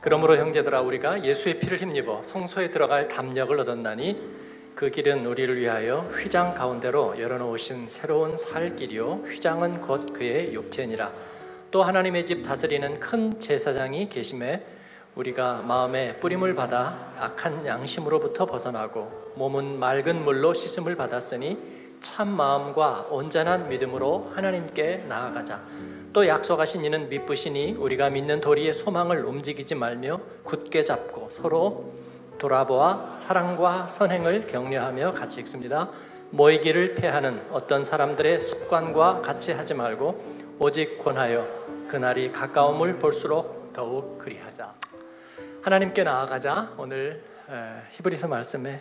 그러므로 형제들아 우리가 예수의 피를 힘입어 성소에 들어갈 담력을 얻었나니 그 길은 우리를 위하여 휘장 가운데로 열어놓으신 새로운 살 길이요 휘장은 곧 그의 육체니라 또 하나님의 집 다스리는 큰 제사장이 계심에 우리가 마음에 뿌림을 받아 악한 양심으로부터 벗어나고 몸은 맑은 물로 씻음을 받았으니 참 마음과 온전한 믿음으로 하나님께 나아가자. 또 약속하신 이는 믿으시니 우리가 믿는 도리의 소망을 움직이지 말며 굳게 잡고 서로 돌아보아 사랑과 선행을 격려하며 같이 읽습니다. 모이기를 패하는 어떤 사람들의 습관과 같이 하지 말고 오직 권하여 그날이 가까움을 볼수록 더욱 그리하자. 하나님께 나아가자. 오늘 히브리서 말씀의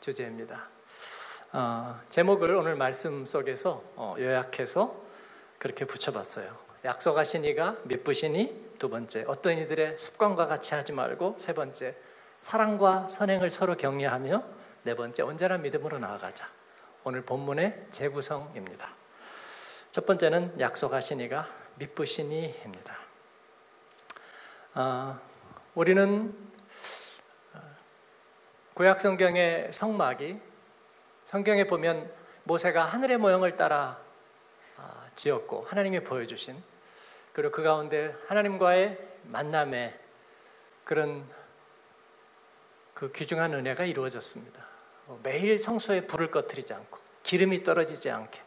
주제입니다. 어, 제목을 오늘 말씀 속에서 어, 요약해서 그렇게 붙여봤어요. 약속하신 이가 믿으시니 두 번째 어떤 이들의 습관과 같이 하지 말고 세 번째 사랑과 선행을 서로 격려하며 네 번째 온전한 믿음으로 나아가자. 오늘 본문의 재구성입니다. 첫 번째는 약속하신 이가 믿으시니입니다. 어, 우리는 구약 성경의 성막이 성경에 보면 모세가 하늘의 모형을 따라 지었고 하나님이 보여주신 그리고 그 가운데 하나님과의 만남의 그런 그 귀중한 은혜가 이루어졌습니다. 매일 성소에 불을 꺼뜨리지 않고 기름이 떨어지지 않게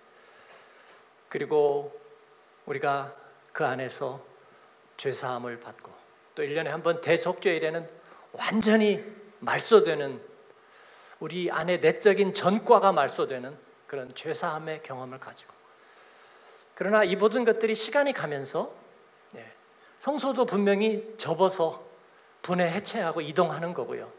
그리고 우리가 그 안에서 죄 사함을 받고 또 1년에 한 번 대속죄일에는 완전히 말소되는 우리 안에 내적인 전과가 말소되는 그런 죄 사함의 경험을 가지고 그러나 이 모든 것들이 시간이 가면서 예, 성소도 분명히 접어서 분해 해체하고 이동하는 거고요.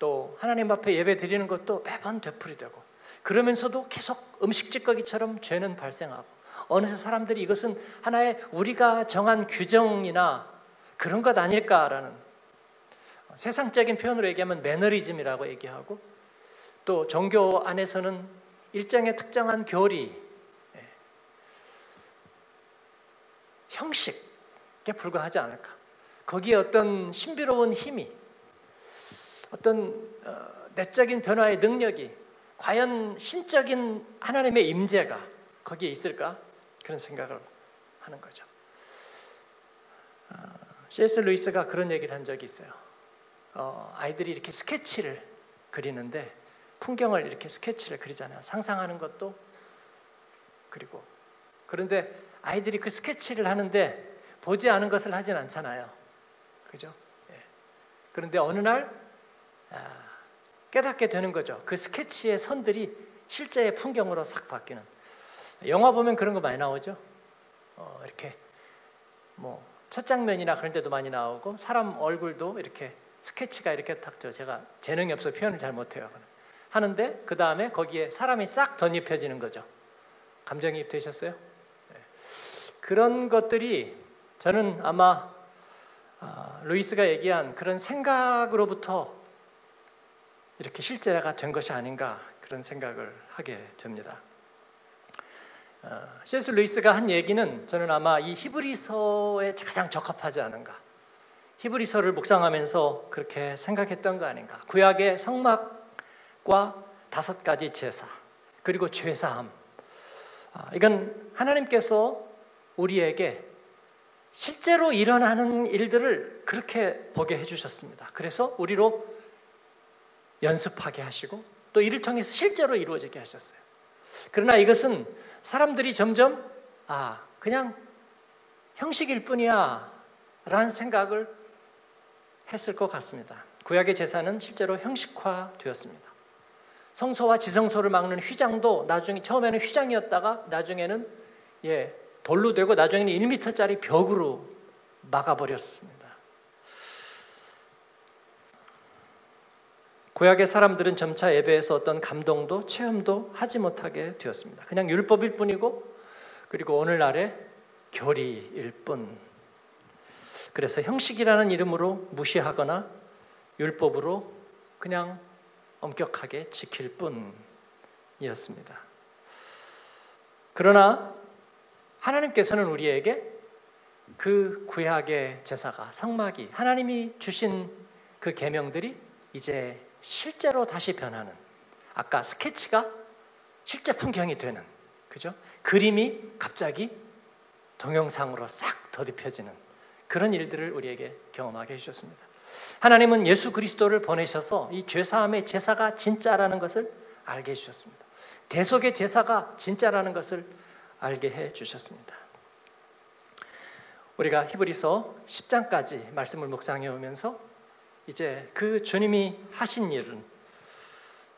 또 하나님 앞에 예배 드리는 것도 매번 되풀이되고 그러면서도 계속 음식 찌꺼기처럼 죄는 발생하고 어느새 사람들이 이것은 하나의 우리가 정한 규정이나 그런 것 아닐까라는 세상적인 표현으로 얘기하면 매너리즘이라고 얘기하고 또 종교 안에서는 일정의 특정한 교리 형식에 불과하지 않을까 거기에 어떤 신비로운 힘이 어떤 어, 내적인 변화의 능력이 과연 신적인 하나님의 임재가 거기에 있을까 그런 생각을 하는 거죠. 어, C.S. 루이스가 그런 얘기를 한 적이 있어요. 어, 아이들이 이렇게 스케치를 그리는데 풍경을 이렇게 스케치를 그리잖아요. 상상하는 것도 그리고 그런데 아이들이 그 스케치를 하는데 보지 않은 것을 하진 않잖아요. 그죠? 예. 그런데 어느 날 아, 깨닫게 되는 거죠. 그 스케치의 선들이 실제의 풍경으로 싹 바뀌는. 영화 보면 그런 거 많이 나오죠. 어, 이렇게 뭐 첫 장면이나 그런 데도 많이 나오고 사람 얼굴도 이렇게 스케치가 이렇게 탁죠. 제가 재능이 없어 표현을 잘 못해요. 하는데 그 다음에 거기에 사람이 싹 덧입혀지는 거죠. 감정이입 되셨어요? 네. 그런 것들이 저는 아마 아, 루이스가 얘기한 그런 생각으로부터 이렇게 실제가 된 것이 아닌가 그런 생각을 하게 됩니다. 어, C.S. 루이스가 한 얘기는 저는 아마 이 히브리서에 가장 적합하지 않은가. 히브리서를 묵상하면서 그렇게 생각했던 거 아닌가. 구약의 성막과 다섯 가지 제사 그리고 죄사함. 아, 이건 하나님께서 우리에게 실제로 일어나는 일들을 그렇게 보게 해주셨습니다. 그래서 우리로 연습하게 하시고 또 이를 통해서 실제로 이루어지게 하셨어요. 그러나 이것은 사람들이 점점 아 그냥 형식일 뿐이야 라는 생각을 했을 것 같습니다. 구약의 제사는 실제로 형식화 되었습니다. 성소와 지성소를 막는 휘장도 나중에 처음에는 휘장이었다가 나중에는 예 돌로 되고 나중에는 1m짜리 벽으로 막아버렸습니다. 구약의 사람들은 점차 예배에서 어떤 감동도 체험도 하지 못하게 되었습니다. 그냥 율법일 뿐이고 그리고 오늘날의 교리일 뿐. 그래서 형식이라는 이름으로 무시하거나 율법으로 그냥 엄격하게 지킬 뿐이었습니다. 그러나 하나님께서는 우리에게 그 구약의 제사가 성막이 하나님이 주신 그 계명들이 이제 실제로 다시 변하는 아까 스케치가 실제 풍경이 되는 그죠? 그림이 갑자기 동영상으로 싹 더듬혀지는 그런 일들을 우리에게 경험하게 해주셨습니다. 하나님은 예수 그리스도를 보내셔서 이 죄사함의 제사가 진짜라는 것을 알게 해주셨습니다. 대속의 제사가 진짜라는 것을 알게 해 주셨습니다. 우리가 히브리서 10장까지 말씀을 묵상해 오면서 이제 그 주님이 하신 일은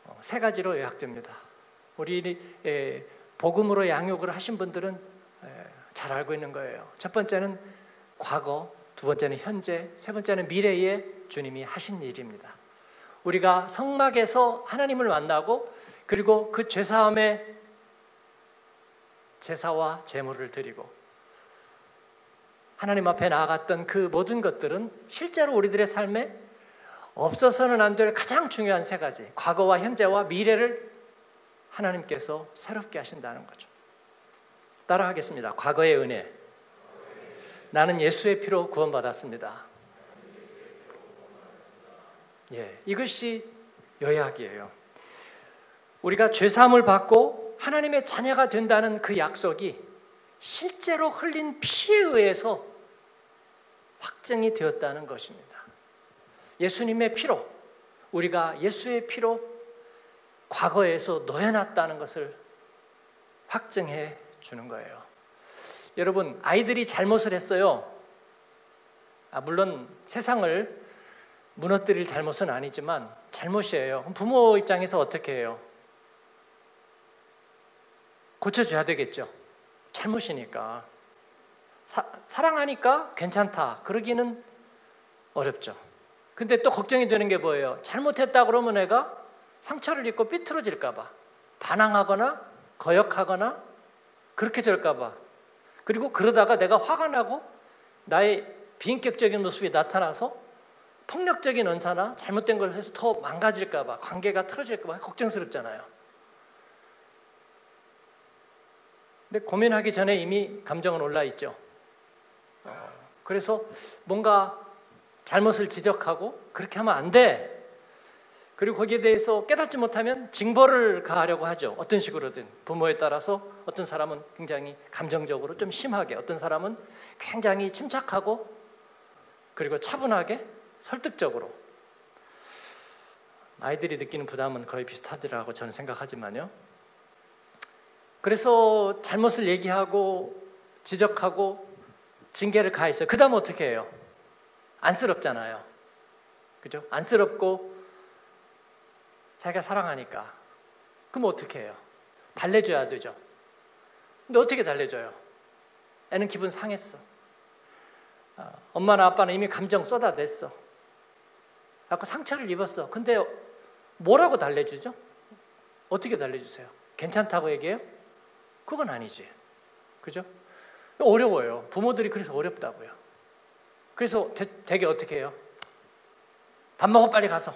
어, 세 가지로 요약됩니다. 우리 복음으로 양육을 하신 분들은 잘 알고 있는 거예요. 첫 번째는 과거, 두 번째는 현재, 세 번째는 미래에 주님이 하신 일입니다. 우리가 성막에서 하나님을 만나고 그리고 그 죄사함의 제사와 제물을 드리고 하나님 앞에 나아갔던 그 모든 것들은 실제로 우리들의 삶에 없어서는 안 될 가장 중요한 세 가지 과거와 현재와 미래를 하나님께서 새롭게 하신다는 거죠. 따라하겠습니다. 과거의 은혜. 나는 예수의 피로 구원받았습니다. 예, 이것이 요약이에요. 우리가 죄 사함을 받고 하나님의 자녀가 된다는 그 약속이 실제로 흘린 피에 의해서 확정이 되었다는 것입니다. 예수님의 피로 우리가 예수의 피로 과거에서 놓여놨다는 것을 확증해 주는 거예요. 여러분 아이들이 잘못을 했어요. 아, 물론 세상을 무너뜨릴 잘못은 아니지만 잘못이에요. 부모 입장에서 어떻게 해요? 고쳐줘야 되겠죠. 잘못이니까. 사, 사랑하니까 괜찮다. 그러기는 어렵죠. 근데 또 걱정이 되는 게 뭐예요? 잘못했다 그러면 애가 상처를 입고 삐뚤어질까봐. 반항하거나 거역하거나 그렇게 될까봐. 그리고 그러다가 내가 화가 나고 나의 비인격적인 모습이 나타나서 폭력적인 언사나 잘못된 걸 해서 더 망가질까봐 관계가 틀어질까봐 걱정스럽잖아요. 근데 고민하기 전에 이미 감정은 올라 있죠. 어, 그래서 뭔가 잘못을 지적하고 그렇게 하면 안 돼. 그리고 거기에 대해서 깨닫지 못하면 징벌을 가하려고 하죠. 어떤 식으로든 부모에 따라서 어떤 사람은 굉장히 감정적으로 좀 심하게, 어떤 사람은 굉장히 침착하고 그리고 차분하게 설득적으로 아이들이 느끼는 부담은 거의 비슷하더라고 저는 생각하지만요. 그래서 잘못을 얘기하고 지적하고 징계를 가했어요. 그 다음 어떻게 해요? 안쓰럽잖아요. 그죠? 안쓰럽고 자기가 사랑하니까. 그럼 어떻게 해요? 달래줘야 되죠. 근데 어떻게 달래줘요? 애는 기분 상했어. 어, 엄마나 아빠는 이미 감정 쏟아냈어. 아까 상처를 입었어. 근데 뭐라고 달래주죠? 어떻게 달래주세요? 괜찮다고 얘기해요? 그건 아니지. 그죠? 어려워요. 부모들이 그래서 어렵다고요. 그래서 되, 되게 어떻게 해요? 밥 먹어 빨리 가서.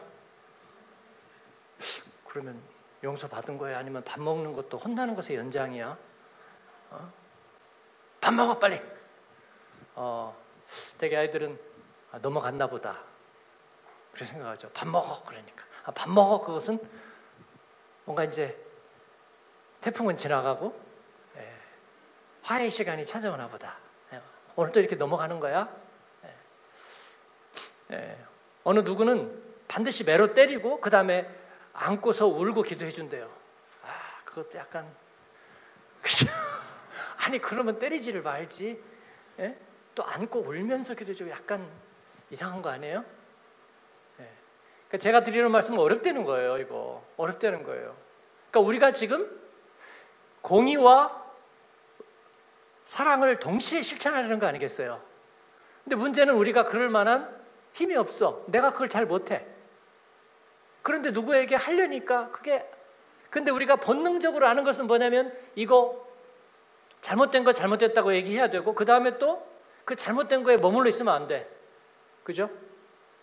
그러면 용서 받은 거예요? 아니면 밥 먹는 것도 혼나는 것의 연장이야? 어? 밥 먹어 빨리. 어, 되게 아이들은 아, 넘어갔나 보다. 그렇게 생각하죠. 밥 먹어 그러니까. 아, 밥 먹어 그것은 뭔가 이제 태풍은 지나가고 예, 화해의 시간이 찾아오나 보다. 예, 오늘도 이렇게 넘어가는 거야. 예, 예 어느 누구는 반드시 매로 때리고 그 다음에 안고서 울고 기도해 준대요. 아 그것도 약간 아니 그러면 때리지를 말지. 예? 또 안고 울면서 기도해주고 약간 이상한 거 아니에요? 네. 그러니까 제가 드리는 말씀은 어렵다는 거예요. 이거 어렵다는 거예요. 그러니까 우리가 지금 공의와 사랑을 동시에 실천하려는 거 아니겠어요? 근데 문제는 우리가 그럴 만한 힘이 없어. 내가 그걸 잘 못해. 그런데 누구에게 하려니까 그게 근데 우리가 본능적으로 아는 것은 뭐냐면 이거 잘못된 거 잘못됐다고 얘기해야 되고 그 다음에 또 그 잘못된 거에 머물러 있으면 안 돼. 그죠?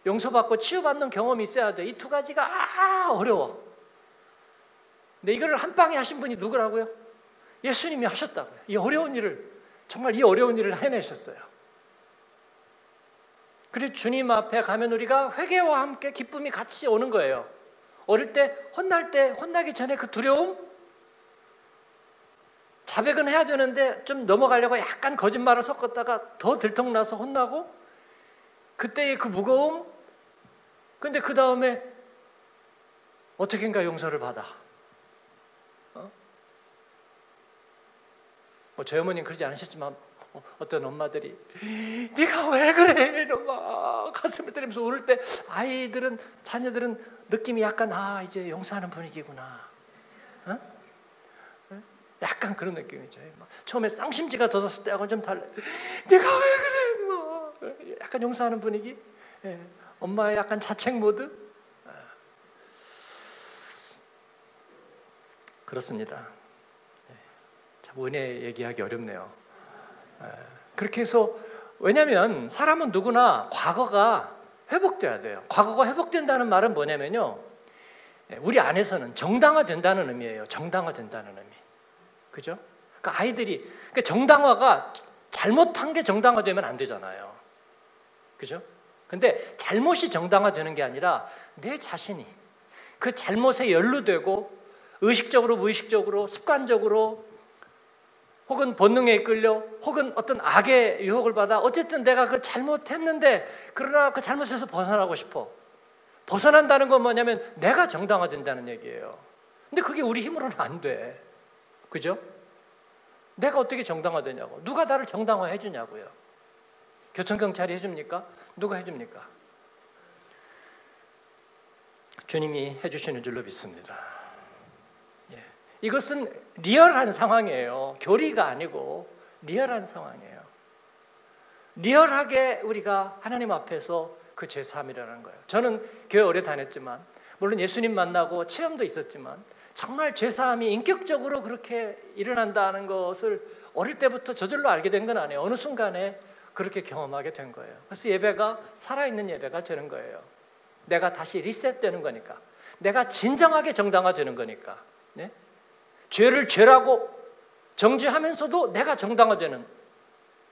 용서받고 치유받는 경험이 있어야 돼. 이 두 가지가 아 어려워. 근데 이거를 한 방에 하신 분이 누구라고요? 예수님이 하셨다고요. 이 어려운 일을 정말 이 어려운 일을 해내셨어요. 그리고 주님 앞에 가면 우리가 회개와 함께 기쁨이 같이 오는 거예요. 어릴 때 혼날 때 혼나기 전에 그 두려움 자백은 해야 되는데 좀 넘어가려고 약간 거짓말을 섞었다가 더 들통나서 혼나고 그때의 그 무거움 근데 그 다음에 어떻게인가 용서를 받아 뭐 저희 어머니는 그러지 않으셨지만 어, 어떤 엄마들이 네가 왜 그래 이러막 가슴을 때리면서 울을 때 아이들은 자녀들은 느낌이 약간 아 이제 용서하는 분위기구나 어? 약간 그런 느낌이죠 막 처음에 쌍심지가 돋았을 때하고는 좀 달라 네가 왜 그래 뭐 약간 용서하는 분위기 예. 엄마의 약간 자책 모드 아. 그렇습니다 예. 참 은혜 얘기하기 어렵네요 그렇게 해서 왜냐하면 사람은 누구나 과거가 회복돼야 돼요. 과거가 회복된다는 말은 뭐냐면요. 우리 안에서는 정당화된다는 의미예요. 정당화된다는 의미. 그죠? 그러니까 아이들이 그러니까 정당화가 잘못한 게 정당화되면 안 되잖아요. 그죠? 근데 잘못이 정당화되는 게 아니라 내 자신이 그 잘못에 연루되고 의식적으로 무의식적으로 습관적으로 혹은 본능에 이끌려 혹은 어떤 악의 유혹을 받아 어쨌든 내가 그 잘못했는데 그러나 그 잘못에서 벗어나고 싶어. 벗어난다는 건 뭐냐면 내가 정당화된다는 얘기예요. 근데 그게 우리 힘으로는 안 돼. 그죠? 내가 어떻게 정당화되냐고. 누가 나를 정당화해 주냐고요. 교통경찰이 해줍니까? 누가 해줍니까? 주님이 해주시는 줄로 믿습니다. 이것은 리얼한 상황이에요. 교리가 아니고 리얼한 상황이에요. 리얼하게 우리가 하나님 앞에서 그 죄사함이라는 거예요. 저는 교회 오래 다녔지만 물론 예수님 만나고 체험도 있었지만 정말 죄사함이 인격적으로 그렇게 일어난다는 것을 어릴 때부터 저절로 알게 된 건 아니에요. 어느 순간에 그렇게 경험하게 된 거예요. 그래서 예배가 살아있는 예배가 되는 거예요. 내가 다시 리셋되는 거니까. 내가 진정하게 정당화되는 거니까. 네? 죄를 죄라고 정죄하면서도 내가 정당화되는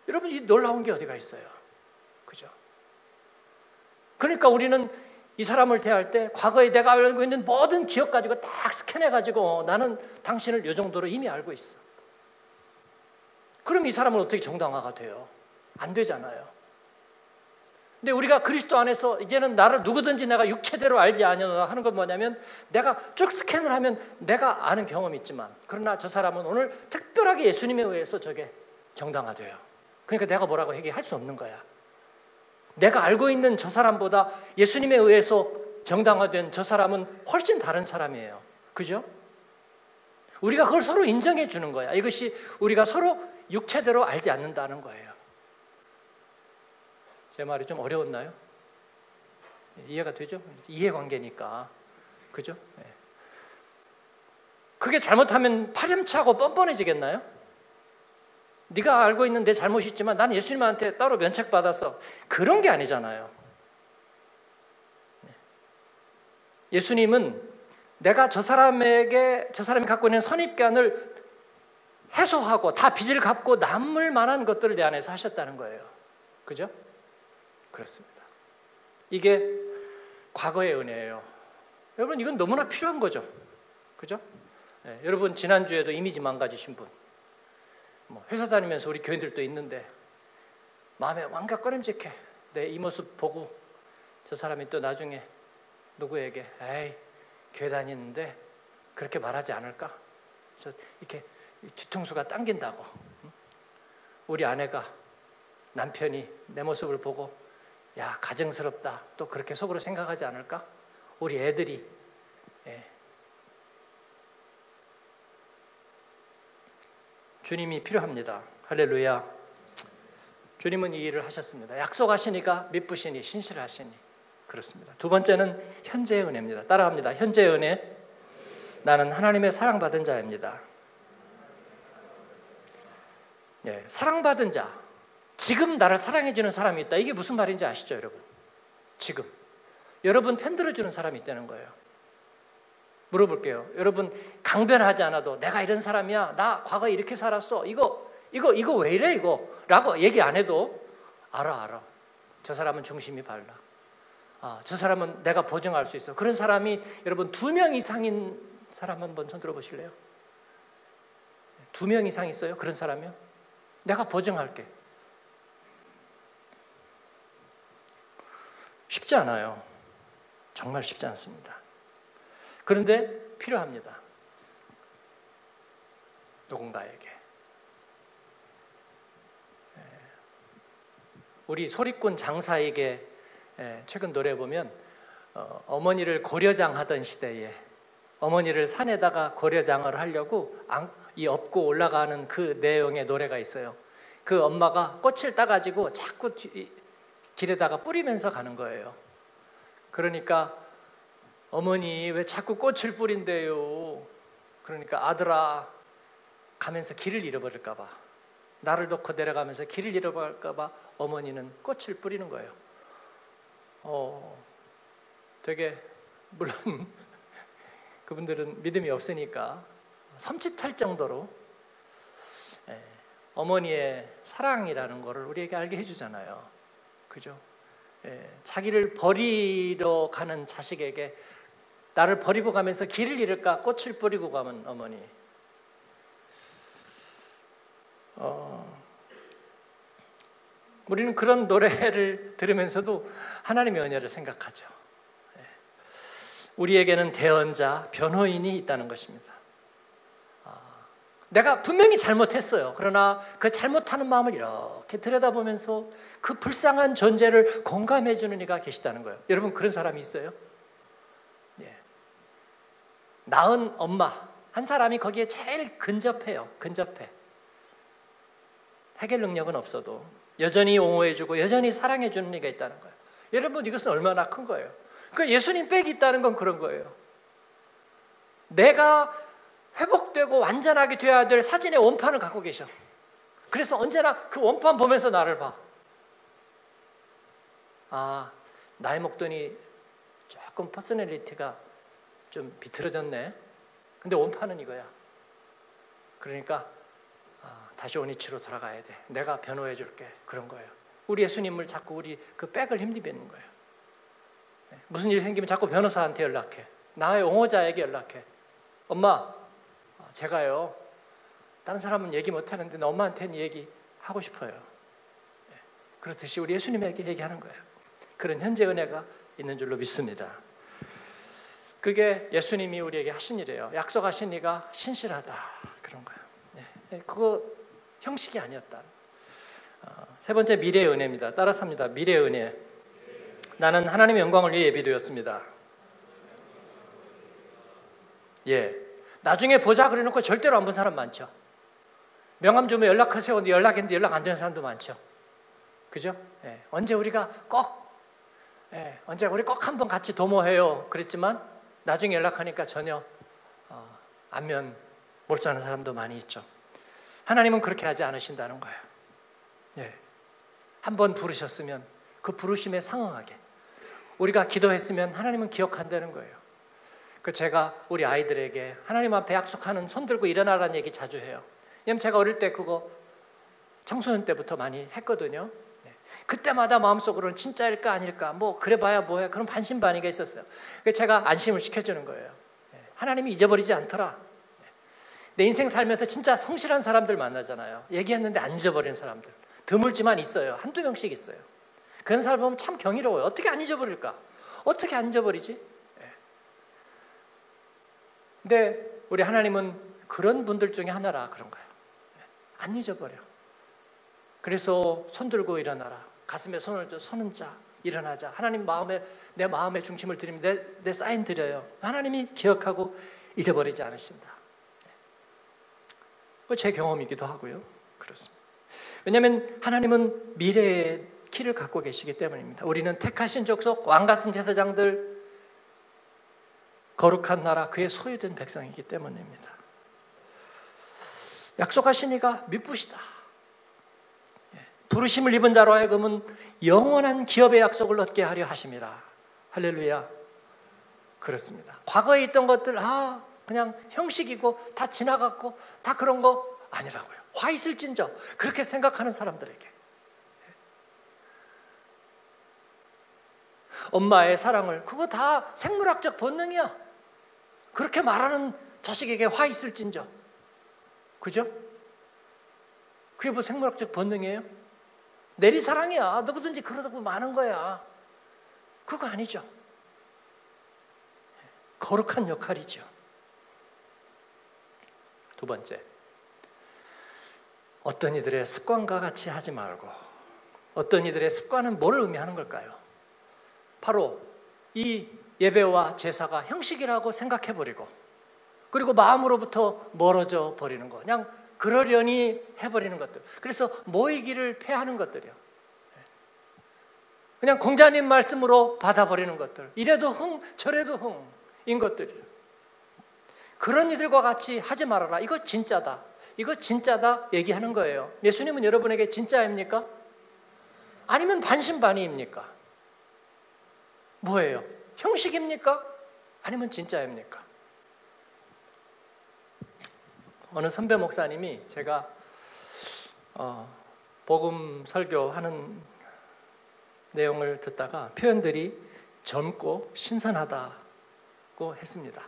여러분 이 놀라운 게 어디가 있어요? 그죠? 그러니까 우리는 이 사람을 대할 때 과거에 내가 알고 있는 모든 기억 가지고 딱 스캔해 가지고 나는 당신을 이 정도로 이미 알고 있어. 그럼 이 사람은 어떻게 정당화가 돼요? 안 되잖아요. 근데 우리가 그리스도 안에서 이제는 나를 누구든지 내가 육체대로 알지 아니하노 하는 건 뭐냐면 내가 쭉 스캔을 하면 내가 아는 경험이 있지만 그러나 저 사람은 오늘 특별하게 예수님에 의해서 저게 정당화돼요. 그러니까 내가 뭐라고 얘기할 수 없는 거야. 내가 알고 있는 저 사람보다 예수님에 의해서 정당화된 저 사람은 훨씬 다른 사람이에요. 그죠? 우리가 그걸 서로 인정해 주는 거야. 이것이 우리가 서로 육체대로 알지 않는다는 거예요. 제 말이 좀 어려웠나요? 이해가 되죠? 이해관계니까. 그죠? 네. 그게 잘못하면 파렴치하고 뻔뻔해지겠나요? 네가 알고 있는 내 잘못이 있지만 나는 예수님한테 따로 면책받아서 그런 게 아니잖아요. 네. 예수님은 내가 저 사람에게 저 사람이 갖고 있는 선입견을 해소하고 다 빚을 갚고 남을 만한 것들을 내 안에서 하셨다는 거예요. 그죠? 그렇습니다. 이게 과거의 은혜예요. 여러분 이건 너무나 필요한 거죠. 그죠? 네, 여러분 지난주에도 이미지 망가지신 분, 뭐 회사 다니면서 우리 교인들도 있는데 마음에 완가 꺼림직해. 내 이 모습 보고 저 사람이 또 나중에 누구에게 에이 교회 다니는데 그렇게 말하지 않을까? 저 이렇게 뒤통수가 당긴다고. 우리 아내가 남편이 내 모습을 보고 야 가정스럽다 또 그렇게 속으로 생각하지 않을까? 우리 애들이 예. 주님이 필요합니다. 할렐루야. 주님은 이 일을 하셨습니다. 약속하시니까 믿으시니 신실하시니 그렇습니다. 두 번째는 현재의 은혜입니다. 따라합니다. 현재의 은혜. 나는 하나님의 사랑받은 자입니다. 예, 사랑받은 자. 지금 나를 사랑해 주는 사람이 있다. 이게 무슨 말인지 아시죠, 여러분? 지금 여러분 편들어 주는 사람이 있다는 거예요. 물어볼게요. 여러분 강변하지 않아도 내가 이런 사람이야. 나 과거에 이렇게 살았어. 이거 이거 이거 왜 이래 이거? 라고 얘기 안 해도 알아 알아. 저 사람은 중심이 발라. 아, 저 사람은 내가 보증할 수 있어. 그런 사람이 여러분 두 명 이상인 사람 한번 손 들어 보실래요? 두 명 이상 있어요? 그런 사람이요? 내가 보증할게. 쉽지 않아요. 정말 쉽지 않습니다. 그런데 필요합니다. 누군가에게. 예. 우리 소리꾼 장사에게 예, 최근 노래 보면 어, 어머니를 고려장 하던 시대에 어머니를 산에다가 고려장을 하려고 이 업고 올라가는 그 내용의 노래가 있어요. 그 엄마가 꽃을 따가지고 자꾸 길에다가 뿌리면서 가는 거예요. 그러니까 어머니 왜 자꾸 꽃을 뿌린대요? 그러니까 아들아 가면서 길을 잃어버릴까 봐 나를 놓고 내려가면서 길을 잃어버릴까 봐 어머니는 꽃을 뿌리는 거예요. 어, 되게 물론 그분들은 믿음이 없으니까 섬찟할 정도로 예, 어머니의 사랑이라는 것을 우리에게 알게 해주잖아요. 그죠? 예, 자기를 버리러 가는 자식에게 나를 버리고 가면서 길을 잃을까 꽃을 뿌리고 가면 어머니. 어, 우리는 그런 노래를 들으면서도 하나님의 은혜를 생각하죠. 예. 우리에게는 대언자, 변호인이 있다는 것입니다. 아, 내가 분명히 잘못했어요. 그러나 그 잘못하는 마음을 이렇게 들여다보면서 그 불쌍한 존재를 공감해 주는 이가 계시다는 거예요. 여러분 그런 사람이 있어요? 예. 낳은 엄마 한 사람이 거기에 제일 근접해요. 근접해. 해결 능력은 없어도 여전히 옹호해 주고 여전히 사랑해 주는 이가 있다는 거예요. 여러분 이것은 얼마나 큰 거예요. 그 예수님 빽이 있다는 건 그런 거예요. 내가 회복되고 완전하게 되어야 될 사진의 원판을 갖고 계셔. 그래서 언제나 그 원판 보면서 나를 봐. 아, 나이 먹더니 조금 personality가 좀 비틀어졌네. 근데 원판은 이거야. 그러니까 아, 다시 원위치로 돌아가야 돼. 내가 변호해 줄게. 그런 거예요. 우리 예수님을 자꾸 우리 그 백을 힘입는 거예요. 네, 무슨 일이 생기면 자꾸 변호사한테 연락해. 나의 옹호자에게 연락해. 엄마, 아, 제가요. 다른 사람은 얘기 못 하는데 엄마한테는 얘기하고 싶어요. 네, 그렇듯이 우리 예수님에게 얘기하는 거예요. 그런 현재 은혜가 있는 줄로 믿습니다. 그게 예수님이 우리에게 하신 일이에요. 약속하신 이가 신실하다 그런 거예요. 네. 그거 형식이 아니었다. 어, 세 번째 미래의 은혜입니다. 따라서 합니다. 미래의 은혜. 나는 하나님의 영광을 위해 예비되었습니다. 예. 나중에 보자 그래놓고 절대로 안 본 사람 많죠. 명함 주면 연락하세요. 연락했는데 연락 안 되는 사람도 많죠. 그죠? 예. 언제 우리가 꼭 예, 언제 우리 꼭 한번 같이 도모해요. 그랬지만 나중에 연락하니까 전혀 어, 안면 몰두하는 사람도 많이 있죠. 하나님은 그렇게 하지 않으신다는 거예요. 예. 한번 부르셨으면 그 부르심에 상응하게 우리가 기도했으면 하나님은 기억한다는 거예요. 그 제가 우리 아이들에게 하나님 앞에 약속하는 손 들고 일어나라는 얘기 자주 해요. 왜냐면 제가 어릴 때 그거 청소년 때부터 많이 했거든요. 그때마다 마음속으로는 진짜일까 아닐까 뭐 그래봐야 뭐해 그런 반신반의가 있었어요. 제가 안심을 시켜주는 거예요. 예, 하나님이 잊어버리지 않더라. 예, 내 인생 살면서 진짜 성실한 사람들 만나잖아요. 얘기했는데 안 잊어버리는 사람들 드물지만 있어요. 한두 명씩 있어요. 그런 사람 보면 참 경이로워요. 어떻게 안 잊어버릴까? 어떻게 안 잊어버리지? 예. 근데 우리 하나님은 그런 분들 중에 하나라 그런 거예요. 안 잊어버려. 그래서 손 들고 일어나라. 가슴에 손을 손은 자 일어나자. 하나님 마음에 내 마음의 중심을 드리면 내, 내 사인 드려요. 하나님이 기억하고 잊어버리지 않으신다. 제 경험이기도 하고요. 그렇습니다. 왜냐하면 하나님은 미래의 키를 갖고 계시기 때문입니다. 우리는 택하신 족속 왕 같은 제사장들 거룩한 나라 그의 소유된 백성이기 때문입니다. 약속하신 이가 미쁘시다. 부르심을 입은 자로 하여금은 영원한 기업의 약속을 얻게 하려 하심이라. 할렐루야. 그렇습니다. 과거에 있던 것들 아 그냥 형식이고 다 지나갔고 다 그런 거 아니라고요. 화 있을진저 그렇게 생각하는 사람들에게 엄마의 사랑을 그거 다 생물학적 본능이야. 그렇게 말하는 자식에게 화 있을진저. 그죠? 그게 뭐 생물학적 본능이에요? 내리 사랑이야. 누구든지 그러다고 많은 거야. 그거 아니죠. 거룩한 역할이죠. 두 번째. 어떤 이들의 습관과 같이 하지 말고 어떤 이들의 습관은 뭘 의미하는 걸까요? 바로 이 예배와 제사가 형식이라고 생각해 버리고 그리고 마음으로부터 멀어져 버리는 거. 그냥 그러려니 해버리는 것들. 그래서 모이기를 패하는 것들이요. 그냥 공자님 말씀으로 받아버리는 것들. 이래도 흥, 저래도 흥인 것들이요. 그런 이들과 같이 하지 말아라. 이거 진짜다. 이거 진짜다 얘기하는 거예요. 예수님은 여러분에게 진짜입니까? 아니면 반신반의입니까? 뭐예요? 형식입니까? 아니면 진짜입니까? 어느 선배 목사님이 제가 어, 복음 설교하는 내용을 듣다가 표현들이 젊고 신선하다고 했습니다.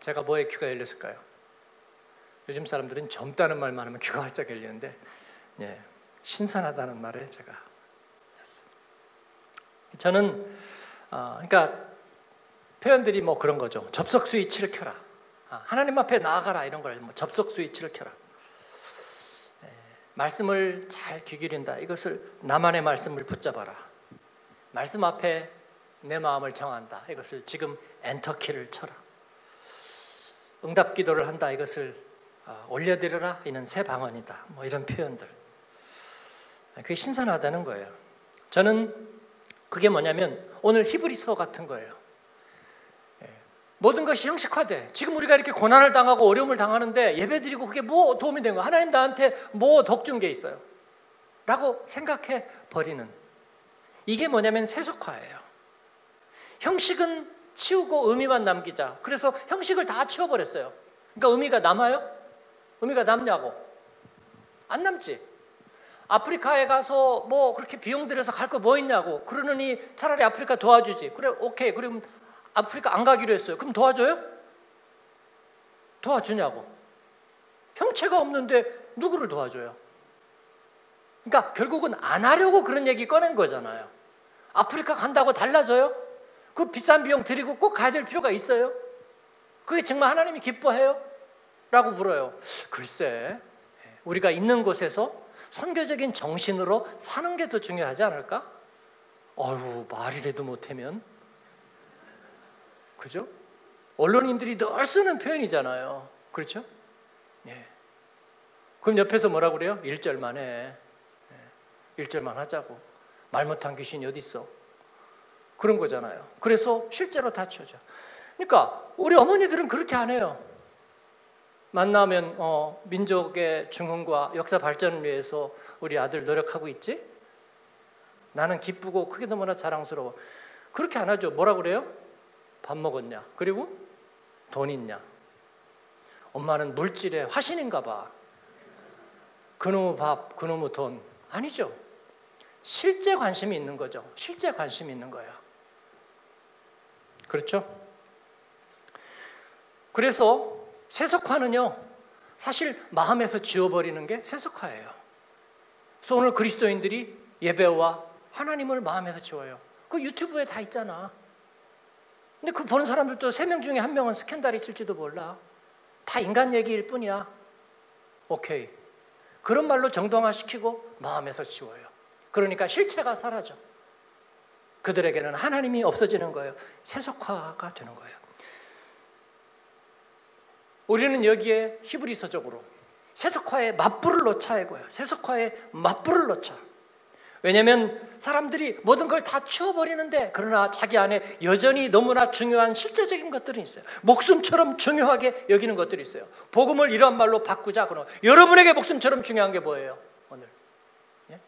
제가 뭐에 귀가 열렸을까요? 요즘 사람들은 젊다는 말만 하면 귀가 활짝 열리는데 예, 신선하다는 말에 제가 했어요. 저는 어, 그러니까 표현들이 뭐 그런 거죠. 접속 스위치를 켜라. 아, 하나님 앞에 나아가라 이런 걸 뭐 접속 스위치를 켜라. 예, 말씀을 잘 귀기린다. 이것을 나만의 말씀을 붙잡아라. 말씀 앞에 내 마음을 정한다. 이것을 지금 엔터키를 쳐라. 응답 기도를 한다. 이것을 어, 올려드려라 이는 새 방언이다. 뭐 이런 표현들. 그게 신선하다는 거예요. 저는 그게 뭐냐면 오늘 히브리서 같은 거예요. 예. 모든 것이 형식화돼. 지금 우리가 이렇게 고난을 당하고 어려움을 당하는데 예배드리고 그게 뭐 도움이 된 거야? 하나님 나한테 뭐 덕준 게 있어요? 라고 생각해 버리는. 이게 뭐냐면 세속화예요. 형식은 치우고 의미만 남기자. 그래서 형식을 다 치워버렸어요. 그러니까 의미가 남아요? 의미가 남냐고? 안 남지. 아프리카에 가서 뭐 그렇게 비용 들여서 갈 거 뭐 있냐고. 그러느니 차라리 아프리카 도와주지. 그래, 오케이. 그럼 아프리카 안 가기로 했어요. 그럼 도와줘요? 도와주냐고. 형체가 없는데 누구를 도와줘요? 그러니까 결국은 안 하려고 그런 얘기 꺼낸 거잖아요. 아프리카 간다고 달라져요? 그 비싼 비용 들이고 꼭 가야 될 필요가 있어요? 그게 정말 하나님이 기뻐해요? 라고 물어요. 글쎄, 우리가 있는 곳에서 선교적인 정신으로 사는 게 더 중요하지 않을까? 어휴, 말이라도 못하면. 그죠? 언론인들이 늘 쓰는 표현이잖아요. 그렇죠? 예. 그럼 옆에서 뭐라 그래요? 1절만 해. 1절만 하자고. 말 못한 귀신이 어디 있어? 그런 거잖아요. 그래서 실제로 다쳐져. 그러니까 우리 어머니들은 그렇게 안 해요. 만나면 어, 민족의 중흥과 역사 발전을 위해서 우리 아들 노력하고 있지? 나는 기쁘고 그게 너무나 자랑스러워. 그렇게 안 하죠. 뭐라 그래요? 밥 먹었냐? 그리고 돈 있냐? 엄마는 물질에 화신인가 봐. 그놈의 밥, 그놈의 돈. 아니죠. 실제 관심이 있는 거죠. 실제 관심이 있는 거예요. 그렇죠? 그래서 세속화는요, 사실 마음에서 지워버리는 게 세속화예요. 그래서 오늘 그리스도인들이 예배와 하나님을 마음에서 지워요. 그 유튜브에 다 있잖아. 근데 그 보는 사람들도 세 명 중에 한 명은 스캔들이 있을지도 몰라. 다 인간 얘기일 뿐이야. 오케이. 그런 말로 정당화시키고 마음에서 지워요. 그러니까 실체가 사라져. 그들에게는 하나님이 없어지는 거예요. 세속화가 되는 거예요. 우리는 여기에 히브리서적으로 세속화에 맞불을 놓자 이거야. 세속화에 맞불을 놓자. 왜냐하면 사람들이 모든 걸 다 치워버리는데 그러나 자기 안에 여전히 너무나 중요한 실제적인 것들이 있어요. 목숨처럼 중요하게 여기는 것들이 있어요. 복음을 이런 말로 바꾸자. 그럼 여러분에게 목숨처럼 중요한 게 뭐예요? 오늘 예?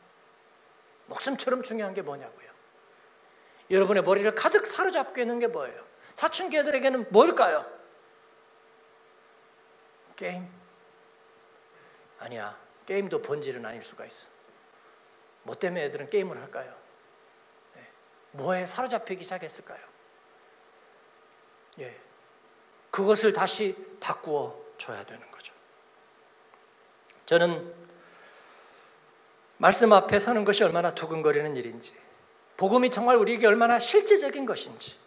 목숨처럼 중요한 게 뭐냐고요? 여러분의 머리를 가득 사로잡고 있는 게 뭐예요? 사춘기들에게는 뭘까요? 게임? 아니야. 게임도 본질은 아닐 수가 있어. 뭐 때문에 애들은 게임을 할까요? 네. 뭐에 사로잡히기 시작했을까요? 예. 그것을 다시 바꾸어 줘야 되는 거죠. 저는 말씀 앞에 서는 것이 얼마나 두근거리는 일인지, 복음이 정말 우리에게 얼마나 실제적인 것인지,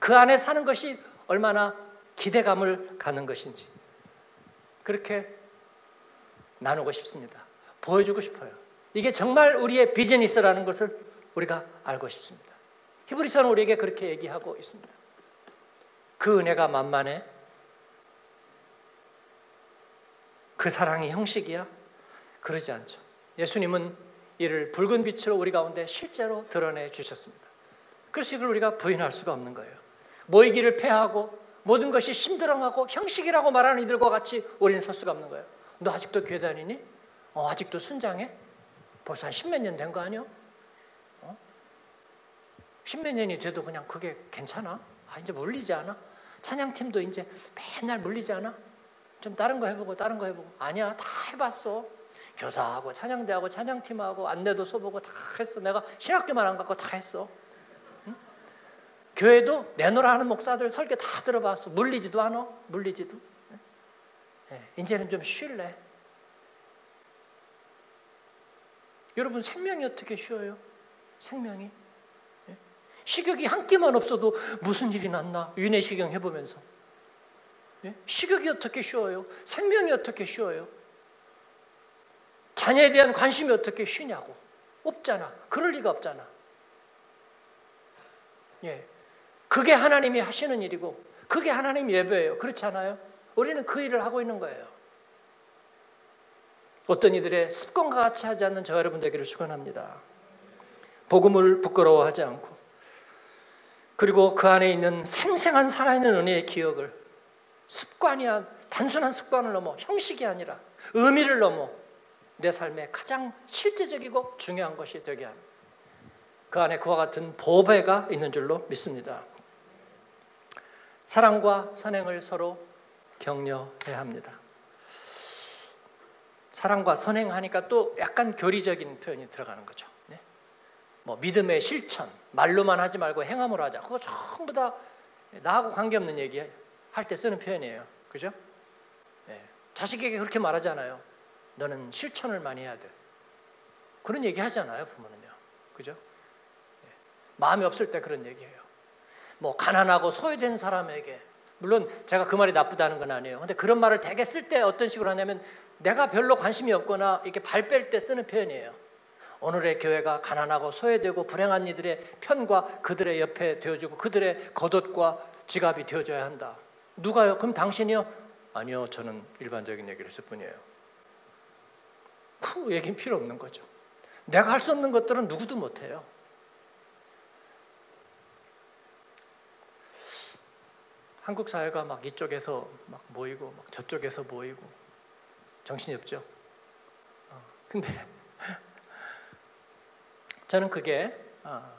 그 안에 사는 것이 얼마나 기대감을 가는 것인지, 그렇게 나누고 싶습니다. 보여주고 싶어요. 이게 정말 우리의 비즈니스라는 것을 우리가 알고 싶습니다. 히브리서는 우리에게 그렇게 얘기하고 있습니다. 그 은혜가 만만해? 그 사랑이 형식이야? 그러지 않죠. 예수님은 이를 붉은 빛으로 우리 가운데 실제로 드러내 주셨습니다. 그래서 이걸 우리가 부인할 수가 없는 거예요. 모이기를 패하고 모든 것이 심드렁하고 형식이라고 말하는 이들과 같이 우리는 설 수가 없는 거예요. 너 아직도 교회 다니니? 어, 아직도 순장해? 벌써 한 십몇 년 된 거 아니야? 어? 십몇 년이 돼도 그냥 그게 괜찮아? 아, 이제 물리지 않아? 찬양팀도 이제 맨날 물리지 않아? 좀 다른 거 해보고 다른 거 해보고 아니야 다 해봤어 교사하고 찬양대하고 찬양팀하고 안내도 써보고 다 했어 내가 신학교만 안 갖고 다 했어 응? 교회도 내노라 하는 목사들 설교 다 들어봤어 물리지도 않아 물리지도 네. 이제는 좀 쉴래 여러분 생명이 어떻게 쉬어요? 생명이 식욕이 한 끼만 없어도 무슨 일이 났나 윤회식경 해보면서 예? 식욕이 어떻게 쉬어요? 생명이 어떻게 쉬어요? 자녀에 대한 관심이 어떻게 쉬냐고 없잖아. 그럴 리가 없잖아. 예, 그게 하나님이 하시는 일이고 그게 하나님 예배예요. 그렇지 않아요? 우리는 그 일을 하고 있는 거예요. 어떤 이들의 습관과 같이 하지 않는 저 여러분 되기를 축원합니다. 복음을 부끄러워하지 않고 그리고 그 안에 있는 생생한 살아있는 은혜의 기억을 습관이 야 단순한 습관을 넘어 형식이 아니라 의미를 넘어 내 삶에 가장 실제적이고 중요한 것이 되게 합니다. 그 안에 그와 같은 보배가 있는 줄로 믿습니다. 사랑과 선행을 서로 격려해야 합니다. 사랑과 선행하니까 또 약간 교리적인 표현이 들어가는 거죠. 뭐 믿음의 실천, 말로만 하지 말고 행함으로 하자. 그거 전부 다 나하고 관계없는 얘기 할 때 쓰는 표현이에요. 그죠? 네. 자식에게 그렇게 말하잖아요. 너는 실천을 많이 해야 돼. 그런 얘기 하잖아요, 부모는요. 그죠? 네. 마음이 없을 때 그런 얘기해요. 뭐 가난하고 소외된 사람에게 물론 제가 그 말이 나쁘다는 건 아니에요. 근데 그런 말을 대개 쓸때 어떤 식으로 하냐면 내가 별로 관심이 없거나 이렇게 발 뺄 때 쓰는 표현이에요. 오늘의 교회가 가난하고 소외되고 불행한 이들의 편과 그들의 옆에 되어주고 그들의 겉옷과 지갑이 되어줘야 한다. 누가요? 그럼 당신이요? 아니요, 저는 일반적인 얘기를 했을 뿐이에요. 그 얘기는 필요 없는 거죠. 내가 할 수 없는 것들은 누구도 못해요. 한국 사회가 막 이쪽에서 막 모이고 막 저쪽에서 모이고 정신이 없죠. 어, 근데 저는 그게 어,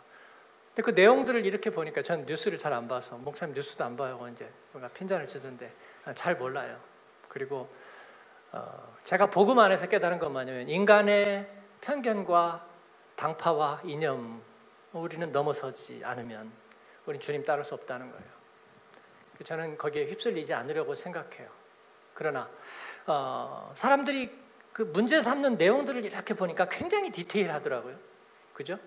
근데 그 내용들을 이렇게 보니까 저는 뉴스를 잘 안 봐서 목사님 뉴스도 안 봐요. 이제 뭔가 핀잔을 주던데 잘 몰라요. 그리고 어, 제가 복음 안에서 깨달은 것만이면 인간의 편견과 당파와 이념 우리는 넘어서지 않으면 우리는 주님 따를 수 없다는 거예요. 저는 거기에 휩쓸리지 않으려고 생각해요. 그러나 어, 사람들이 그 문제 삼는 내용들을 이렇게 보니까 굉장히 디테일하더라고요. 그죠?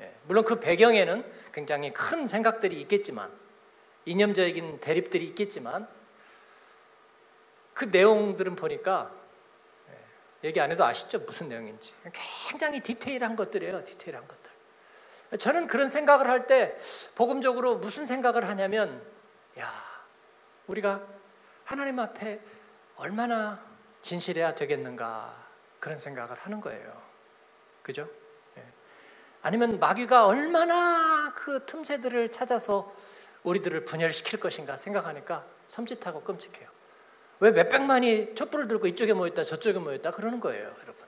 예, 물론 그 배경에는 굉장히 큰 생각들이 있겠지만 이념적인 대립들이 있겠지만 그 내용들은 보니까 예, 얘기 안 해도 아시죠? 무슨 내용인지. 굉장히 디테일한 것들이에요. 디테일한 것들. 저는 그런 생각을 할 때 복음적으로 무슨 생각을 하냐면 야, 우리가 하나님 앞에 얼마나 진실해야 되겠는가 그런 생각을 하는 거예요. 그죠? 아니면 마귀가 얼마나 그 틈새들을 찾아서 우리들을 분열시킬 것인가 생각하니까 섬찟하고 끔찍해요. 왜 몇백만이 촛불을 들고 이쪽에 모였다 저쪽에 모였다 그러는 거예요, 여러분.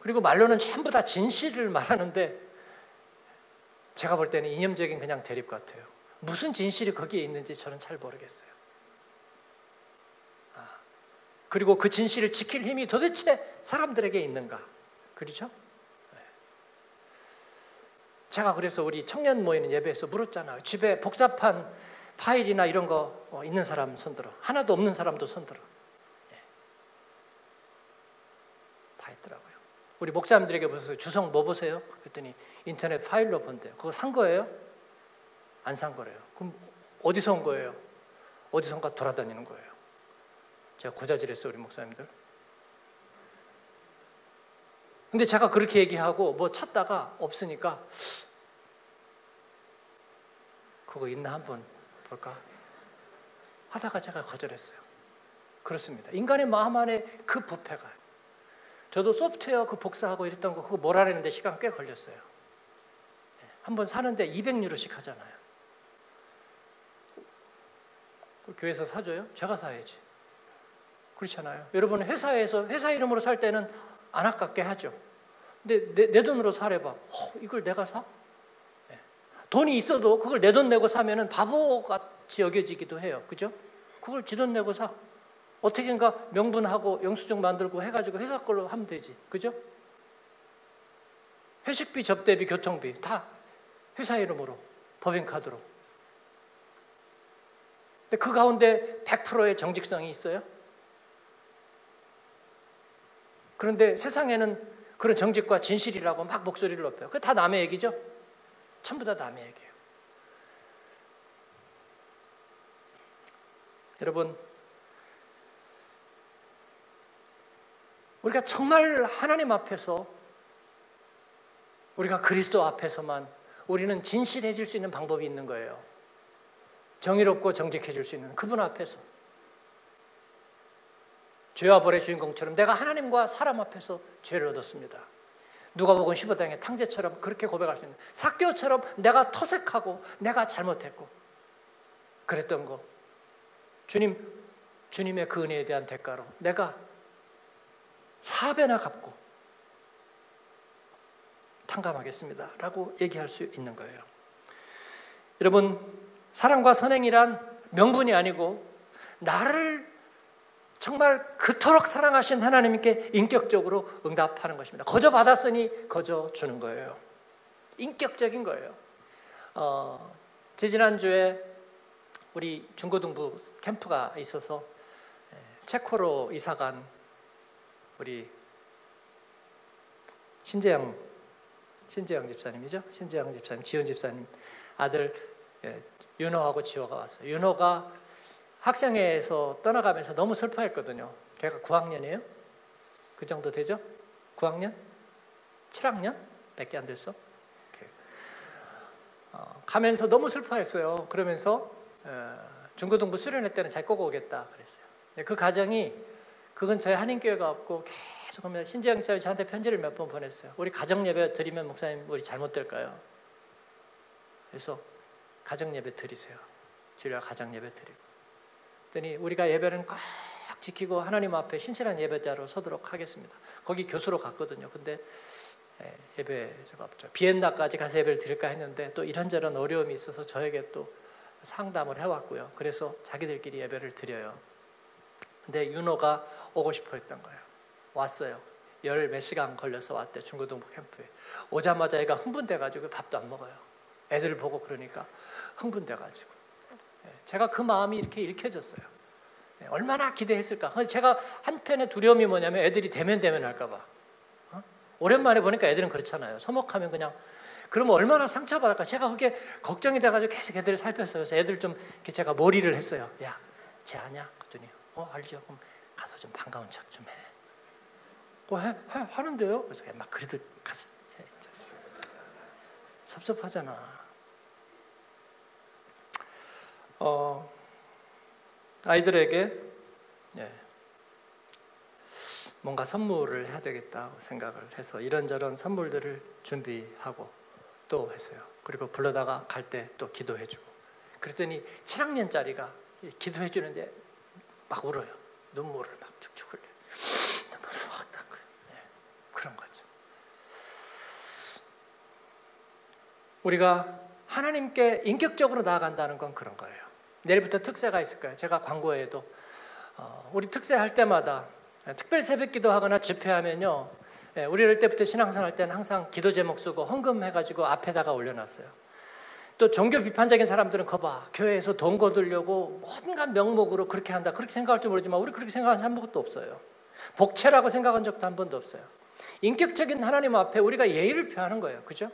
그리고 말로는 전부 다 진실을 말하는데 제가 볼 때는 이념적인 그냥 대립 같아요. 무슨 진실이 거기에 있는지 저는 잘 모르겠어요. 아, 그리고 그 진실을 지킬 힘이 도대체 사람들에게 있는가? 그렇죠? 네. 제가 그래서 우리 청년 모이는 예배에서 물었잖아요. 집에 복사판 파일이나 이런 거 어, 있는 사람 손들어. 하나도 없는 사람도 손들어. 예. 다 있더라고요. 우리 목사님들에게 보세요. 주성 뭐 보세요? 그랬더니 인터넷 파일로 본대요. 그거 산 거예요? 안 산 거래요. 그럼 어디서 온 거예요? 어디선가 돌아다니는 거예요. 제가 고자질했어요, 우리 목사님들. 근데 제가 그렇게 얘기하고 뭐 찾다가 없으니까 그거 있나 한번 볼까? 하다가 제가 거절했어요. 그렇습니다. 인간의 마음 안에 그 부패가 저도 소프트웨어 그 복사하고 이랬던 거 그거 몰아내는데 시간 꽤 걸렸어요. 한 번 사는데 200유로씩 하잖아요. 그 교회에서 사줘요? 제가 사야지. 그렇잖아요. 여러분 회사에서 회사 이름으로 살 때는 안 아깝게 하죠. 근데 내, 내 돈으로 사래봐. 어, 이걸 내가 사? 네. 돈이 있어도 그걸 내 돈 내고 사면은 바보같이 여겨지기도 해요. 그죠? 그걸 지 돈 내고 사. 어떻게인가 명분하고 영수증 만들고 해가지고 회사 걸로 하면 되지. 그죠? 회식비, 접대비, 교통비 다 회사 이름으로 법인카드로. 근데 그 가운데 100%의 정직성이 있어요? 그런데 세상에는 그런 정직과 진실이라고 막 목소리를 높여요. 그게 다 남의 얘기죠? 전부 다 남의 얘기예요. 여러분, 우리가 정말 하나님 앞에서 우리가 그리스도 앞에서만 우리는 진실해질 수 있는 방법이 있는 거예요. 정의롭고 정직해질 수 있는 그분 앞에서. 죄와 벌의 주인공처럼 내가 하나님과 사람 앞에서 죄를 얻었습니다. 누가복음 15장의 탕제처럼 그렇게 고백할 수 있는 사교처럼 내가 토색하고 내가 잘못했고 그랬던 거 주님 주님의 그 은혜에 대한 대가로 내가 사배나 갚고 탕감하겠습니다 라고 얘기할 수 있는 거예요. 여러분 사랑과 선행이란 명분이 아니고 나를 정말 그토록 사랑하신 하나님께 인격적으로 응답하는 것입니다. 거저 받았으니 거저 주는 거예요. 인격적인 거예요. 어, 지지난주에 우리 중고등부 캠프가 있어서 예, 체코로 이사간 우리 신재영 신재영 집사님이죠. 신재영 집사님, 지원 집사님 아들 예, 윤호하고 지호가 왔어요. 윤호가 학생회에서 떠나가면서 너무 슬퍼했거든요. 걔가 9학년이에요. 그 정도 되죠? 9학년? 7학년? 밖에 안 됐어. 어, 가면서 너무 슬퍼했어요. 그러면서 어, 중고등부 수련회 때는 잘 꼬고 오겠다 그랬어요. 그 가정이 그건 저희 한인교회가 없고 하면 신재영 씨가 저한테 편지를 몇 번 보냈어요. 우리 가정 예배 드리면 목사님 우리 잘못될까요? 그래서 가정 예배 드리세요. 주일날 가정 예배 드리고 그랬더니 우리가 예배는 꼭 지키고 하나님 앞에 신실한 예배자로 서도록 하겠습니다. 거기 교수로 갔거든요. 근데 예, 예배가 없죠. 비엔나까지 가서 예배를 드릴까 했는데 또 이런저런 어려움이 있어서 저에게 또 상담을 해왔고요. 그래서 자기들끼리 예배를 드려요. 근데 윤호가 오고 싶어 했던 거예요. 왔어요. 열 몇 시간 걸려서 왔대 중고등부 캠프에. 오자마자 애가 흥분돼가지고 밥도 안 먹어요. 애들을 보고 그러니까 흥분돼가지고. 예, 제가 그 마음이 이렇게 읽혀졌어요. 예, 얼마나 기대했을까. 제가 한편의 두려움이 뭐냐면 애들이 대면 대면 할까봐. 어? 오랜만에 보니까 애들은 그렇잖아요. 서먹하면 그냥 그러면 얼마나 상처받을까. 제가 그게 걱정이 돼가지고 계속 애들을 살폈어요. 그래서 애들 좀 이렇게 제가 머리를 했어요. 야, 쟤 아냐? 그랬더니 어 알죠. 그럼 가서 좀 반가운 척 좀 해. 뭐 해, 해 하는데요. 그래서 막 그래도 가서 섭섭하잖아. 어, 아이들에게 예, 뭔가 선물을 해야 되겠다고 생각을 해서 이런저런 선물들을 준비하고 또 했어요. 그리고 불러다가 갈 때 또 기도해주고 그랬더니 7학년짜리가 기도해주는데 막 울어요. 눈물을 막 축축 흘려. 눈물을 막 닦고요. 예, 그런 거죠. 우리가 하나님께 인격적으로 나아간다는 건 그런 거예요. 내일부터 특세가 있을 거예요. 제가 광고에도 어, 우리 특세 할 때마다 특별 새벽기도 하거나 집회하면요 예, 우리 어릴 때부터 신앙생활 때는 항상 기도 제목 쓰고 헌금 해가지고 앞에다가 올려놨어요. 또 종교 비판적인 사람들은 거봐 교회에서 돈 거두려고 온갖 명목으로 그렇게 한다 그렇게 생각할지 모르지만 우리 그렇게 생각한 한 번도 없어요. 복채라고 생각한 적도 한 번도 없어요. 인격적인 하나님 앞에 우리가 예의를 표하는 거예요. 그죠?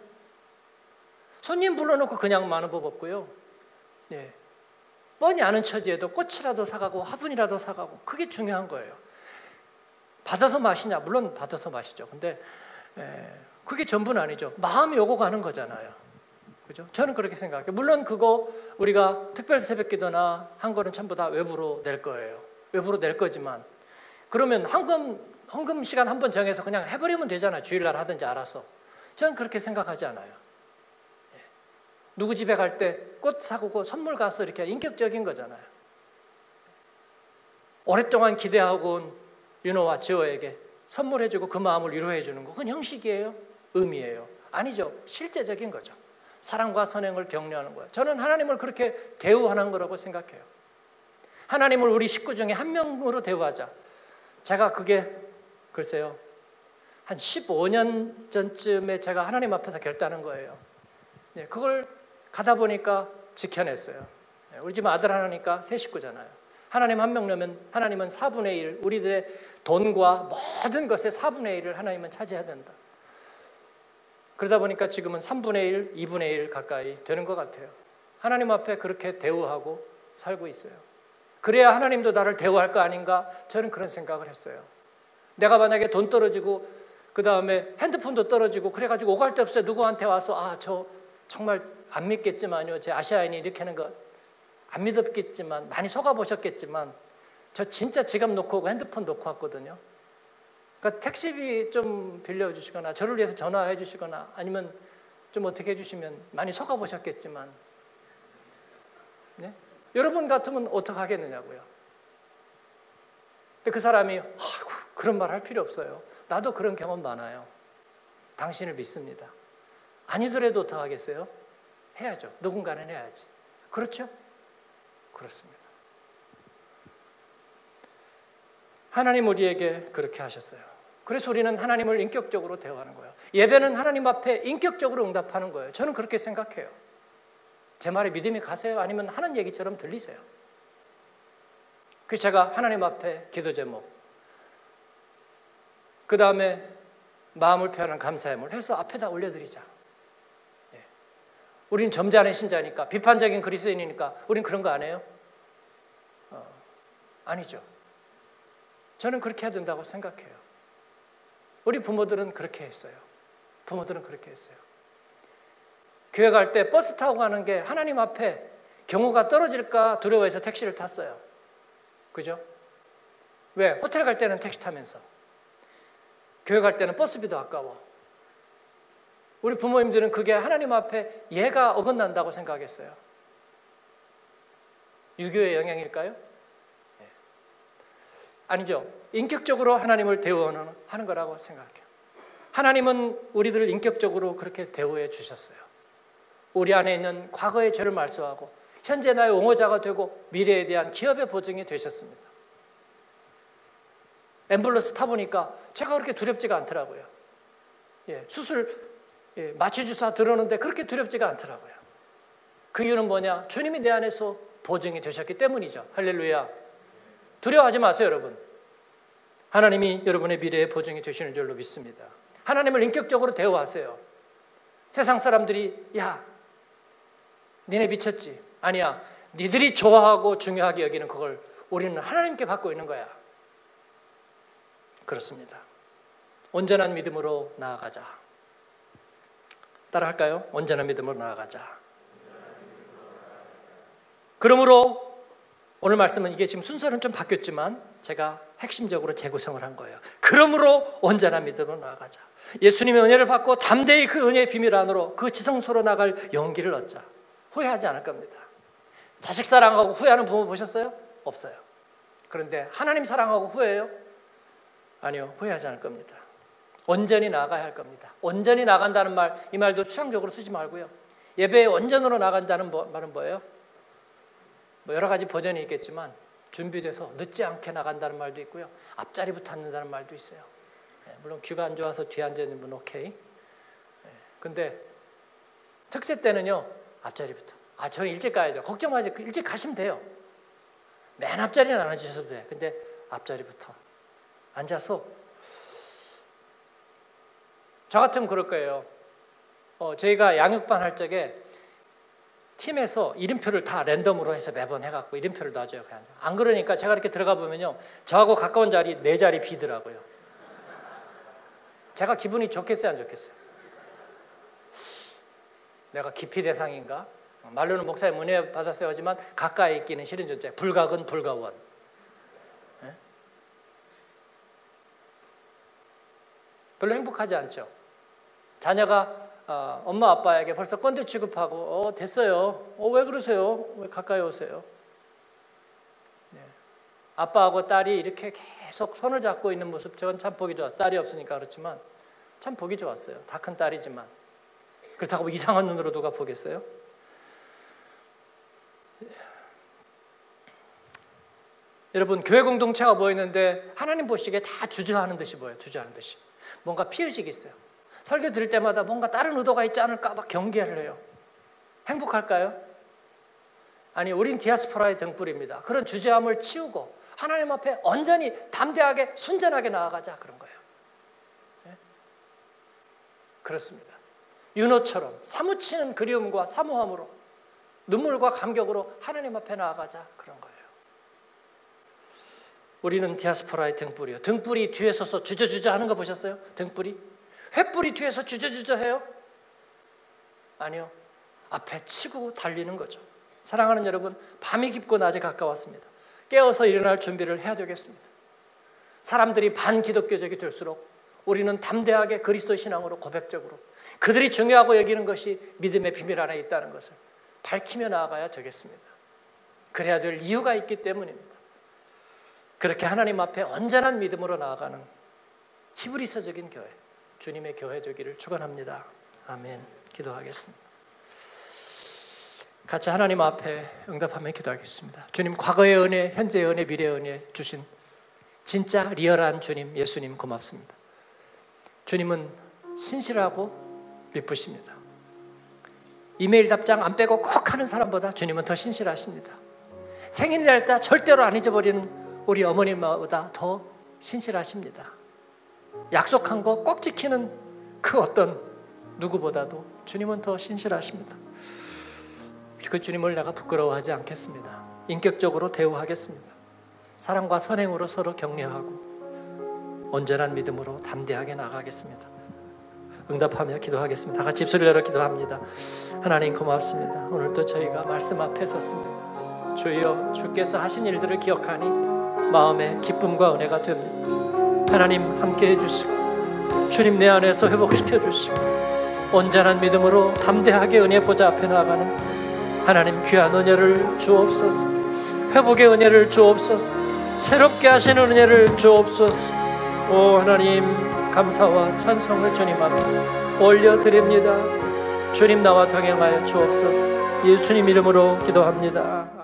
손님 불러놓고 그냥 많은 법 없고요. 예. 뻔히 아는 처지에도 꽃이라도 사가고 화분이라도 사가고 그게 중요한 거예요. 받아서 마시냐? 물론 받아서 마시죠. 근데 에, 그게 전부는 아니죠. 마음이 오고 가는 거잖아요. 그죠? 저는 그렇게 생각해요. 물론 그거 우리가 특별 새벽기도나 한 거는 전부 다 외부로 낼 거예요. 외부로 낼 거지만 그러면 헌금 헌금 시간 한 번 정해서 그냥 해버리면 되잖아요. 주일날 하든지 알아서. 저는 그렇게 생각하지 않아요. 예. 누구 집에 갈 때 꽃 사고 선물 가서 이렇게 인격적인 거잖아요. 오랫동안 기대하고 온 윤호와 지호에게 선물해주고 그 마음을 위로해주는 거 그건 형식이에요? 의미예요? 아니죠. 실제적인 거죠. 사랑과 선행을 격려하는 거예요. 저는 하나님을 그렇게 대우하는 거라고 생각해요. 하나님을 우리 식구 중에 한 명으로 대우하자. 제가 그게 글쎄요. 한 15년 전쯤에 제가 하나님 앞에서 결단한 거예요. 네, 그걸 가다 보니까 지켜냈어요. 네, 우리 집 아들 하나니까 세 식구잖아요. 하나님 한 명 넣으면 하나님은 4분의 1, 우리들의 돈과 모든 것의 4분의 1을 하나님은 차지해야 된다. 그러다 보니까 지금은 3분의 1, 2분의 1 가까이 되는 것 같아요. 하나님 앞에 그렇게 대우하고 살고 있어요. 그래야 하나님도 나를 대우할 거 아닌가? 저는 그런 생각을 했어요. 내가 만약에 돈 떨어지고 그 다음에 핸드폰도 떨어지고 그래가지고 오갈 데 없어요. 누구한테 와서 아 저 정말 안 믿겠지만요. 제 아시아인이 이렇게 하는 거 안 믿었겠지만 많이 속아 보셨겠지만 저 진짜 지갑 놓고 핸드폰 놓고 왔거든요. 그러니까 택시비 좀 빌려 주시거나 저를 위해서 전화해 주시거나 아니면 좀 어떻게 해 주시면 많이 속아 보셨겠지만 네? 여러분 같으면 어떻게 하겠느냐고요. 근데 그 사람이 아이고 그런 말 할 필요 없어요. 나도 그런 경험 많아요. 당신을 믿습니다. 아니더라도 어떻게 하겠어요? 해야죠. 누군가는 해야지. 그렇죠? 그렇습니다. 하나님 우리에게 그렇게 하셨어요. 그래서 우리는 하나님을 인격적으로 대화하는 거예요. 예배는 하나님 앞에 인격적으로 응답하는 거예요. 저는 그렇게 생각해요. 제 말에 믿음이 가세요? 아니면 하는 얘기처럼 들리세요? 그 제가 하나님 앞에 기도 제목, 그 다음에 마음을 표하는 감사함을 해서 앞에다 올려드리자. 예. 우리는 점잖은 신자니까 비판적인 그리스도인이니까 우리는 그런 거 안 해요? 어, 아니죠. 저는 그렇게 해야 된다고 생각해요. 우리 부모들은 그렇게 했어요. 부모들은 그렇게 했어요. 교회 갈 때 버스 타고 가는 게 하나님 앞에 경호가 떨어질까 두려워해서 택시를 탔어요. 그죠? 왜? 호텔 갈 때는 택시 타면서. 교회 갈 때는 버스비도 아까워. 우리 부모님들은 그게 하나님 앞에 예가 어긋난다고 생각했어요. 유교의 영향일까요? 네. 아니죠. 인격적으로 하나님을 대우하는 거라고 생각해요. 하나님은 우리들을 인격적으로 그렇게 대우해 주셨어요. 우리 안에 있는 과거의 죄를 말소하고 현재 나의 옹호자가 되고 미래에 대한 기업의 보증이 되셨습니다. 앰뷸런스 타보니까 제가 그렇게 두렵지가 않더라고요. 예, 수술 예, 마취 주사 들었는데 그렇게 두렵지가 않더라고요. 그 이유는 뭐냐? 주님이 내 안에서 보증이 되셨기 때문이죠. 할렐루야. 두려워하지 마세요, 여러분. 하나님이 여러분의 미래에 보증이 되시는 줄로 믿습니다. 하나님을 인격적으로 대우하세요. 세상 사람들이 야, 니네 미쳤지? 아니야. 니들이 좋아하고 중요하게 여기는 그걸 우리는 하나님께 받고 있는 거야. 그렇습니다. 온전한 믿음으로 나아가자. 따라할까요? 온전한 믿음으로 나아가자. 그러므로 오늘 말씀은 이게 지금 순서는 좀 바뀌었지만 제가 핵심적으로 재구성을 한 거예요. 그러므로 온전한 믿음으로 나아가자. 예수님의 은혜를 받고 담대히 그 은혜의 비밀 안으로 그 지성소로 나갈 용기를 얻자. 후회하지 않을 겁니다. 자식 사랑하고 후회하는 부모 보셨어요? 없어요. 그런데 하나님 사랑하고 후회해요? 아니요, 후회하지 않을 겁니다. 온전히 나가야 할 겁니다. 온전히 나간다는 말, 이 말도 추상적으로 쓰지 말고요. 예배에 온전으로 나간다는 말은 뭐예요? 뭐 여러 가지 버전이 있겠지만 준비돼서 늦지 않게 나간다는 말도 있고요. 앞자리부터 앉는다는 말도 있어요. 예, 물론 귀가 안 좋아서 뒤에 앉아 있는 분 오케이. 예, 근데 특세 때는요 앞자리부터. 아 저는 일찍 가야 돼요. 걱정하지 일찍 가시면 돼요. 맨 앞자리는 안 앉으셔도 돼. 근데 앞자리부터 앉아서 저 같으면 그럴 거예요. 어, 저희가 양육반 할 적에 팀에서 이름표를 다 랜덤으로 해서 매번 해갖고 이름표를 놔줘요. 그냥. 안 그러니까 제가 이렇게 들어가 보면요. 저하고 가까운 자리 네 자리 비더라고요. 제가 기분이 좋겠어요, 안 좋겠어요? 내가 기피 대상인가? 말로는 목사님 은혜 받았어요 하지만 가까이 있기는 싫은 존재. 불가근 불가원. 예? 별로 행복하지 않죠. 자녀가 어, 엄마 아빠에게 벌써 건대 취급하고 어 됐어요. 어 왜 그러세요? 왜 가까이 오세요? 네. 아빠하고 딸이 이렇게 계속 손을 잡고 있는 모습 저는 참 보기 좋았어요. 딸이 없으니까 그렇지만 참 보기 좋았어요. 다 큰 딸이지만 그렇다고 뭐 이상한 눈으로 누가 보겠어요? 여러분 교회 공동체가 보이는데 하나님 보시기에 다 주저하는 듯이 보여요. 주저하는 듯이 뭔가 피의식이 있어요. 설교 들을 때마다 뭔가 다른 의도가 있지 않을까 막 경계를 해요. 행복할까요? 아니, 우린 디아스포라의 등불입니다. 그런 주저함을 치우고 하나님 앞에 온전히 담대하게 순전하게 나아가자 그런 거예요. 네? 그렇습니다. 윤호처럼 사무치는 그리움과 사모함으로 눈물과 감격으로 하나님 앞에 나아가자 그런 거예요. 우리는 디아스포라의 등불이요. 등불이 뒤에 서서 주저주저 하는 거 보셨어요? 등불이? 횃불이 뒤에서 주저주저 해요? 아니요. 앞에 치고 달리는 거죠. 사랑하는 여러분, 밤이 깊고 낮에 가까웠습니다. 깨어서 일어날 준비를 해야 되겠습니다. 사람들이 반기독교적이 될수록 우리는 담대하게 그리스도 신앙으로 고백적으로 그들이 중요하고 여기는 것이 믿음의 비밀 안에 있다는 것을 밝히며 나아가야 되겠습니다. 그래야 될 이유가 있기 때문입니다. 그렇게 하나님 앞에 온전한 믿음으로 나아가는 히브리서적인 교회, 주님의 교회 되기를 축원합니다. 아멘. 기도하겠습니다. 같이 하나님 앞에 응답하며 기도하겠습니다. 주님 과거의 은혜, 현재의 은혜, 미래의 은혜 주신 진짜 리얼한 주님, 예수님 고맙습니다. 주님은 신실하고 미쁘십니다. 이메일 답장 안 빼고 꼭 하는 사람보다 주님은 더 신실하십니다. 생일날 때 절대로 안 잊어버리는 우리 어머님보다 더 신실하십니다. 약속한 거 꼭 지키는 그 어떤 누구보다도 주님은 더 신실하십니다. 그 주님을 내가 부끄러워하지 않겠습니다. 인격적으로 대우하겠습니다. 사랑과 선행으로 서로 격려하고 온전한 믿음으로 담대하게 나가겠습니다. 응답하며 기도하겠습니다. 다 같이 입술을 열어 기도합니다. 하나님 고맙습니다. 오늘도 저희가 말씀 앞에 섰습니다. 주여 주께서 하신 일들을 기억하니 마음에 기쁨과 은혜가 됩니다. 하나님 함께 해주시고 주님 내 안에서 회복시켜 주시고 온전한 믿음으로 담대하게 은혜 보좌 앞에 나가는 하나님 귀한 은혜를 주옵소서. 회복의 은혜를 주옵소서. 새롭게 하시는 은혜를 주옵소서. 오 하나님 감사와 찬송을 주님 앞에 올려드립니다. 주님 나와 동행하여 주옵소서. 예수님 이름으로 기도합니다